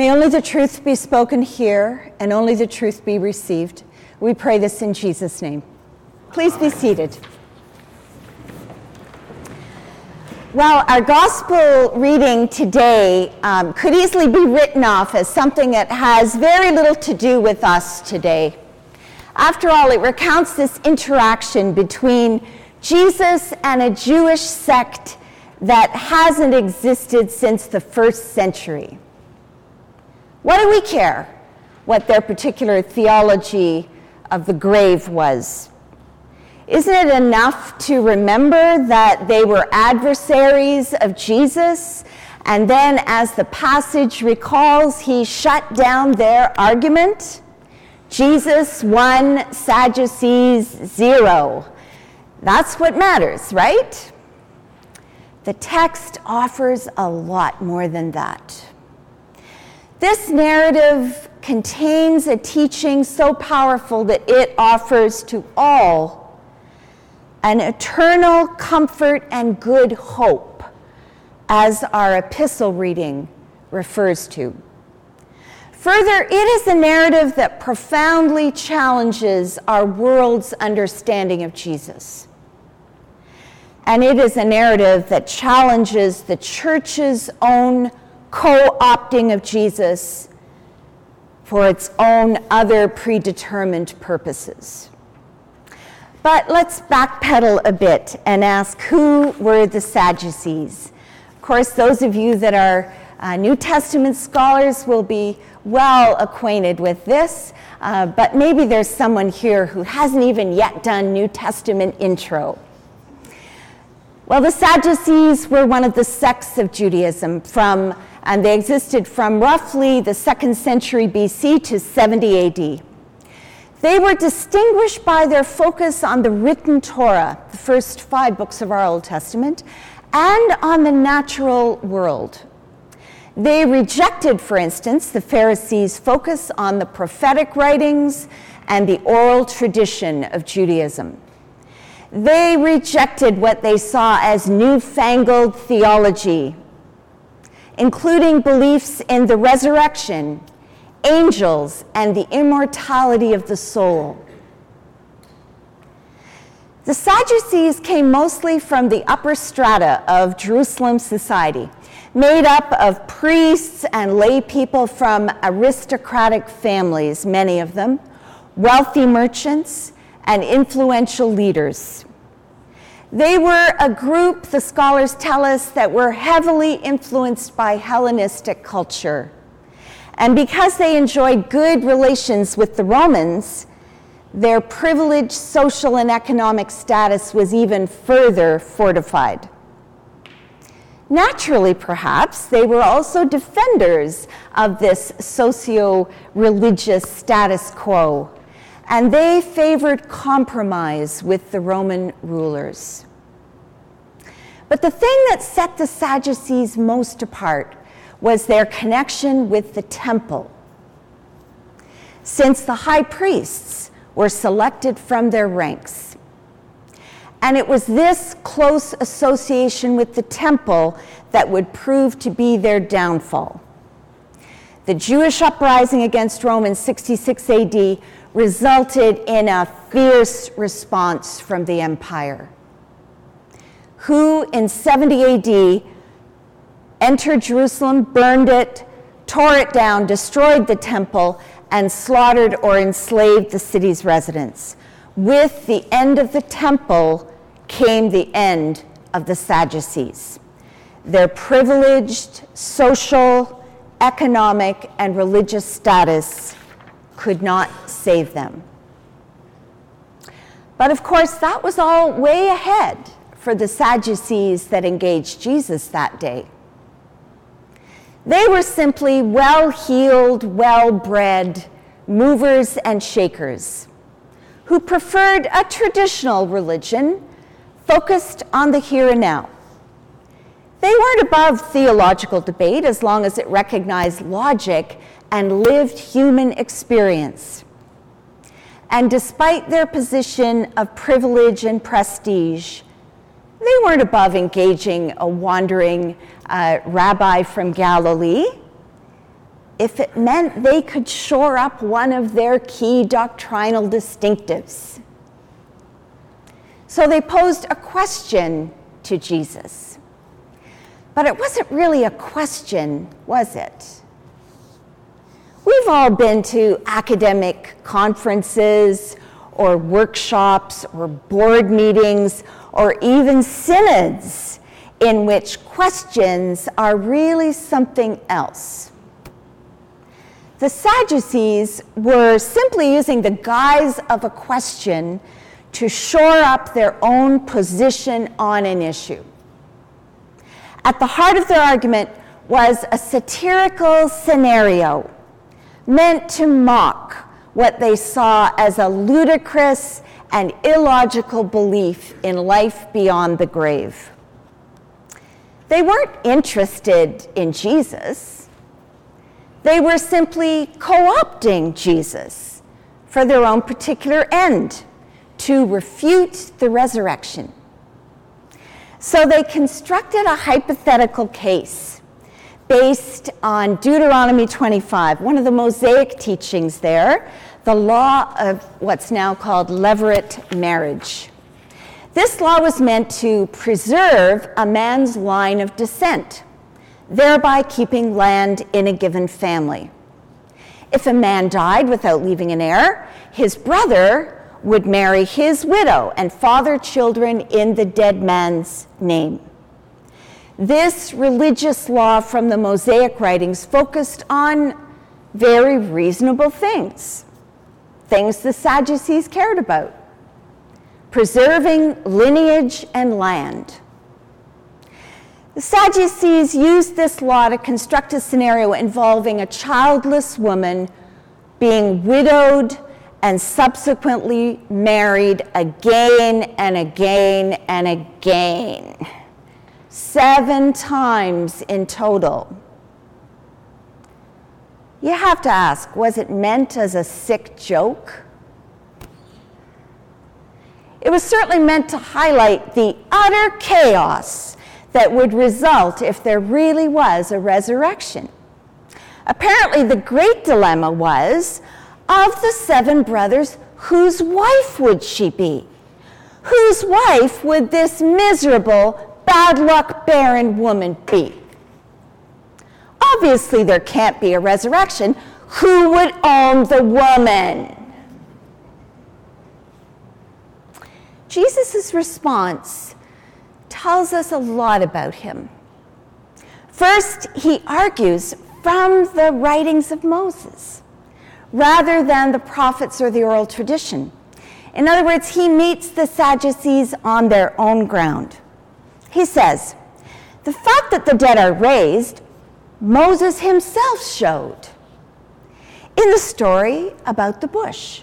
May only the truth be spoken here and only the truth be received. We pray this in Jesus' name. Please be seated. Well, our gospel reading today um, could easily be written off as something that has very little to do with us today. After all, it recounts this interaction between Jesus and a Jewish sect that hasn't existed since the first century. What do we care what their particular theology of the grave was? Isn't it enough to remember that they were adversaries of Jesus? And then, as the passage recalls, he shut down their argument. Jesus won, Sadducees zero. That's what matters, right? The text offers a lot more than that. This narrative contains a teaching so powerful that it offers to all an eternal comfort and good hope, as our epistle reading refers to. Further, it is a narrative that profoundly challenges our world's understanding of Jesus. And it is a narrative that challenges the church's own co opting of Jesus for its own other predetermined purposes. But let's backpedal a bit and ask who were the Sadducees? Of course, those of you that are uh, New Testament scholars will be well acquainted with this, uh, but maybe there's someone here who hasn't even yet done New Testament intro. Well, the Sadducees were one of the sects of Judaism from, and they existed from roughly the second century BC to 70 AD. They were distinguished by their focus on the written Torah, the first five books of our Old Testament, and on the natural world. They rejected, for instance, the Pharisees' focus on the prophetic writings and the oral tradition of Judaism. They rejected what they saw as newfangled theology, including beliefs in the resurrection, angels, and the immortality of the soul. The Sadducees came mostly from the upper strata of Jerusalem society, made up of priests and lay people from aristocratic families, many of them, wealthy merchants, and influential leaders. They were a group, the scholars tell us, that were heavily influenced by Hellenistic culture. And because they enjoyed good relations with the Romans, their privileged social and economic status was even further fortified. Naturally, perhaps, they were also defenders of this socio religious status quo and they favored compromise with the Roman rulers. But the thing that set the Sadducees most apart was their connection with the temple. Since the high priests were selected from their ranks. And it was this close association with the temple that would prove to be their downfall. The Jewish uprising against Rome in 66 AD resulted in a fierce response from the empire, who in 70 AD entered Jerusalem, burned it, tore it down, destroyed the temple, and slaughtered or enslaved the city's residents. With the end of the temple came the end of the Sadducees. Their privileged social, economic, and religious status could not save them. But of course, that was all way ahead for the Sadducees that engaged Jesus that day. They were simply well heeled, well bred movers and shakers who preferred a traditional religion focused on the here and now. They weren't above theological debate as long as it recognized logic and lived human experience. And despite their position of privilege and prestige, they weren't above engaging a wandering uh, rabbi from Galilee if it meant they could shore up one of their key doctrinal distinctives. So they posed a question to Jesus. But it wasn't really a question, was it? We've all been to academic conferences or workshops or board meetings or even synods in which questions are really something else. The Sadducees were simply using the guise of a question to shore up their own position on an issue. At the heart of their argument was a satirical scenario meant to mock what they saw as a ludicrous and illogical belief in life beyond the grave. They weren't interested in Jesus. They were simply co opting Jesus for their own particular end to refute the resurrection. So they constructed a hypothetical case based on Deuteronomy 25, one of the Mosaic teachings there, the law of what's now called levirate marriage. This law was meant to preserve a man's line of descent, thereby keeping land in a given family. If a man died without leaving an heir, his brother would marry his widow and father children in the dead man's name. This religious law from the Mosaic writings focused on very reasonable things, things the Sadducees cared about preserving lineage and land. The Sadducees used this law to construct a scenario involving a childless woman being widowed and subsequently married again and again and again. Seven times in total. You have to ask was it meant as a sick joke? It was certainly meant to highlight the utter chaos that would result if there really was a resurrection. Apparently, the great dilemma was of the seven brothers, whose wife would she be? Whose wife would this miserable, bad luck, barren woman be? Obviously, there can't be a resurrection. Who would own the woman? Jesus' response tells us a lot about him. First, he argues from the writings of Moses rather than the prophets or the oral tradition. In other words, he meets the Sadducees on their own ground. He says, The fact that the dead are raised, Moses himself showed in the story about the bush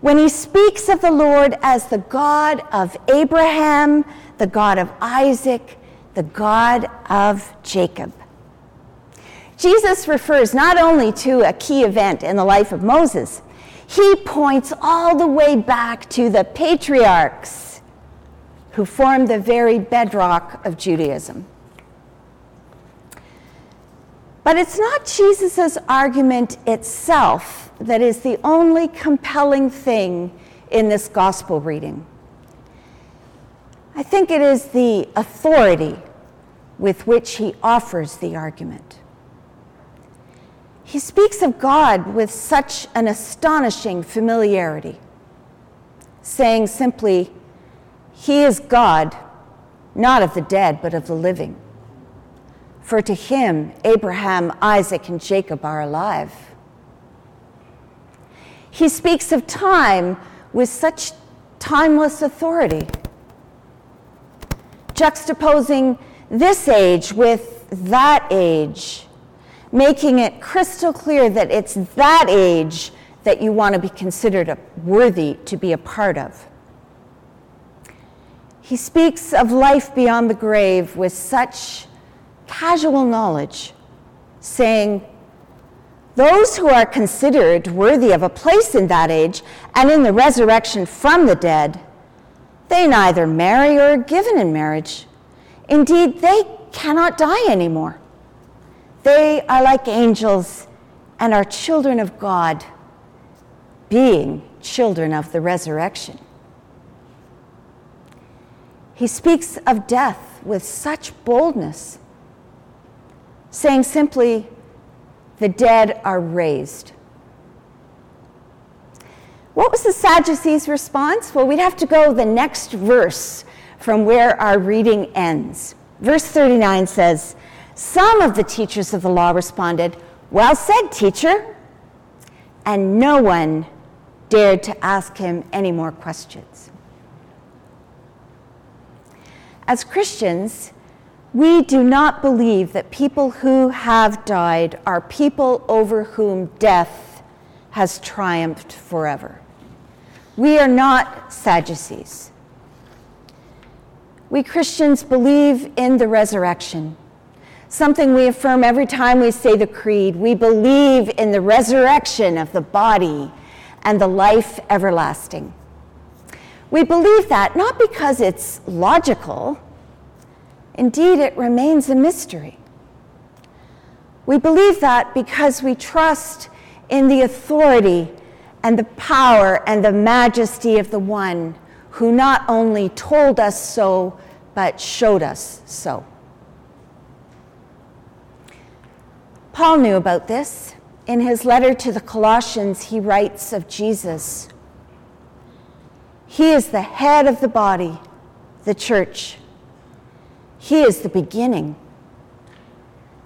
when he speaks of the Lord as the God of Abraham, the God of Isaac, the God of Jacob. Jesus refers not only to a key event in the life of Moses, he points all the way back to the patriarchs who formed the very bedrock of Judaism. But it's not Jesus' argument itself that is the only compelling thing in this gospel reading. I think it is the authority with which he offers the argument. He speaks of God with such an astonishing familiarity, saying simply, He is God, not of the dead, but of the living. For to him, Abraham, Isaac, and Jacob are alive. He speaks of time with such timeless authority, juxtaposing this age with that age, making it crystal clear that it's that age that you want to be considered worthy to be a part of. He speaks of life beyond the grave with such casual knowledge, saying, Those who are considered worthy of a place in that age and in the resurrection from the dead, they neither marry or are given in marriage. Indeed, they cannot die anymore. They are like angels and are children of God, being children of the resurrection. He speaks of death with such boldness, saying simply, The dead are raised. What was the Sadducees' response? Well, we'd have to go the next verse from where our reading ends. Verse 39 says, Some of the teachers of the law responded, Well said, teacher. And no one dared to ask him any more questions. As Christians, we do not believe that people who have died are people over whom death has triumphed forever. We are not Sadducees. We Christians believe in the resurrection, something we affirm every time we say the creed. We believe in the resurrection of the body and the life everlasting. We believe that not because it's logical, indeed, it remains a mystery. We believe that because we trust in the authority and the power and the majesty of the one who not only told us so, but showed us so. Paul knew about this. In his letter to the Colossians, he writes of Jesus He is the head of the body, the church. He is the beginning,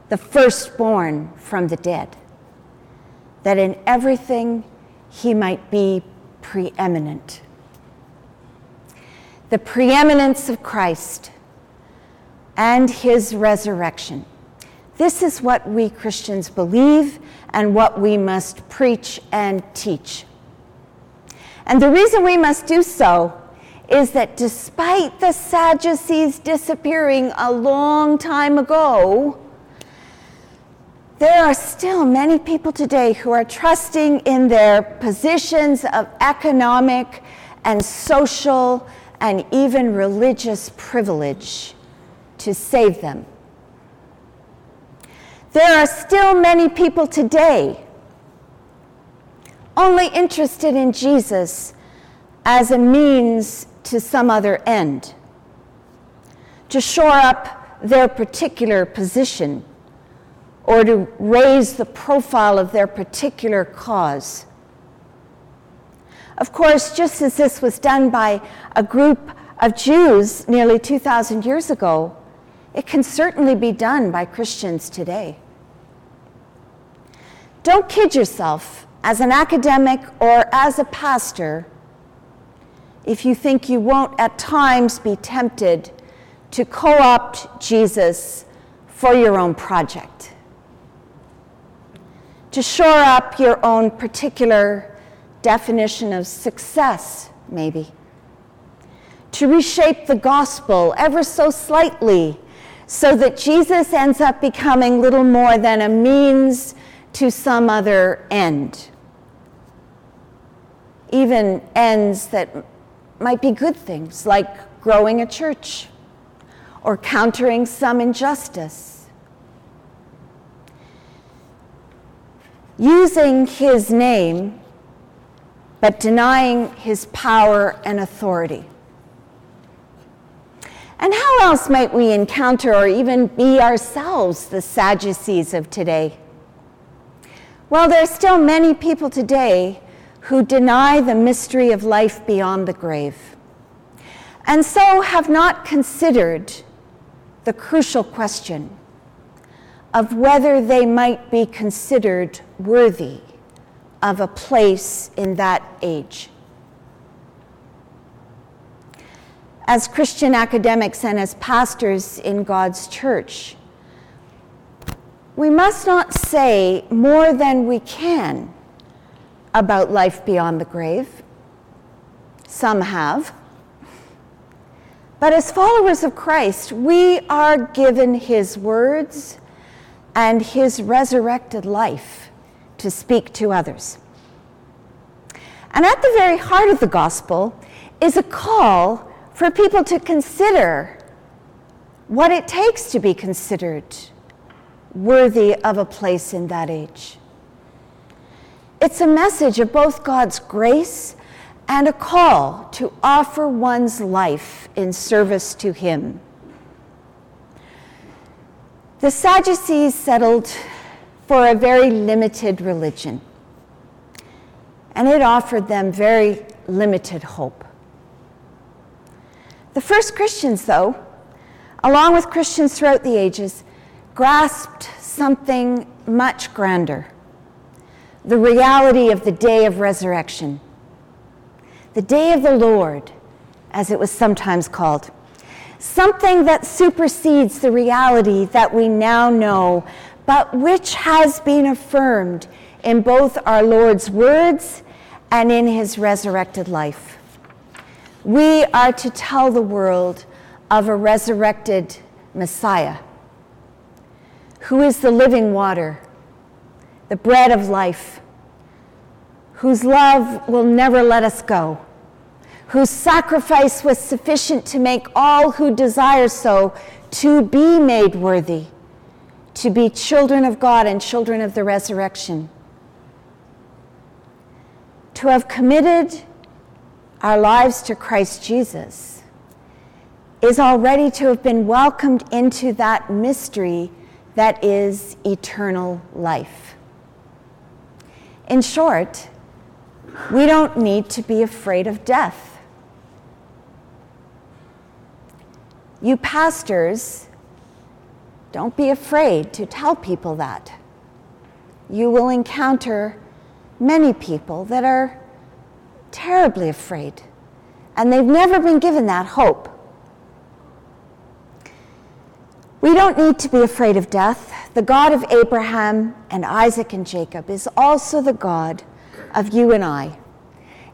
the firstborn from the dead, that in everything he might be preeminent the preeminence of Christ and his resurrection. This is what we Christians believe and what we must preach and teach. And the reason we must do so is that despite the Sadducees disappearing a long time ago, there are still many people today who are trusting in their positions of economic and social and even religious privilege to save them. There are still many people today only interested in Jesus as a means to some other end, to shore up their particular position or to raise the profile of their particular cause. Of course, just as this was done by a group of Jews nearly 2,000 years ago, it can certainly be done by Christians today. Don't kid yourself as an academic or as a pastor if you think you won't at times be tempted to co opt Jesus for your own project, to shore up your own particular definition of success, maybe. To reshape the gospel ever so slightly so that Jesus ends up becoming little more than a means to some other end. Even ends that might be good things, like growing a church or countering some injustice. Using his name but denying his power and authority. And how else might we encounter or even be ourselves the Sadducees of today? Well, there are still many people today who deny the mystery of life beyond the grave, and so have not considered the crucial question of whether they might be considered worthy of a place in that age. As Christian academics and as pastors in God's church, we must not say more than we can about life beyond the grave. Some have. But as followers of Christ, we are given his words and his resurrected life to speak to others. And at the very heart of the gospel is a call for people to consider what it takes to be considered worthy of a place in that age. It's a message of both God's grace and a call to offer one's life in service to Him. The Sadducees settled for a very limited religion, and it offered them very limited hope. The first Christians, though, along with Christians throughout the ages, grasped something much grander the reality of the day of resurrection, the day of the Lord, as it was sometimes called. Something that supersedes the reality that we now know, but which has been affirmed in both our Lord's words and in his resurrected life. We are to tell the world of a resurrected Messiah who is the living water, the bread of life, whose love will never let us go, whose sacrifice was sufficient to make all who desire so to be made worthy, to be children of God and children of the resurrection. To have committed our lives to Christ Jesus is already to have been welcomed into that mystery that is eternal life. In short, we don't need to be afraid of death. You pastors, don't be afraid to tell people that. You will encounter many people that are terribly afraid, and they've never been given that hope. We don't need to be afraid of death. The God of Abraham and Isaac and Jacob is also the God of you and I.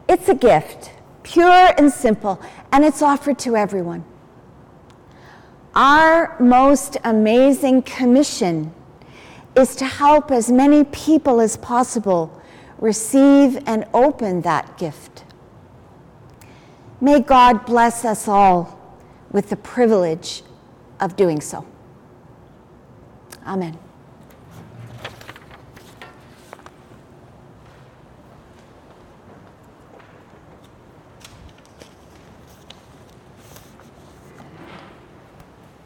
It's a gift, pure and simple, and it's offered to everyone. Our most amazing commission is to help as many people as possible receive and open that gift. May God bless us all with the privilege of doing so. Amen.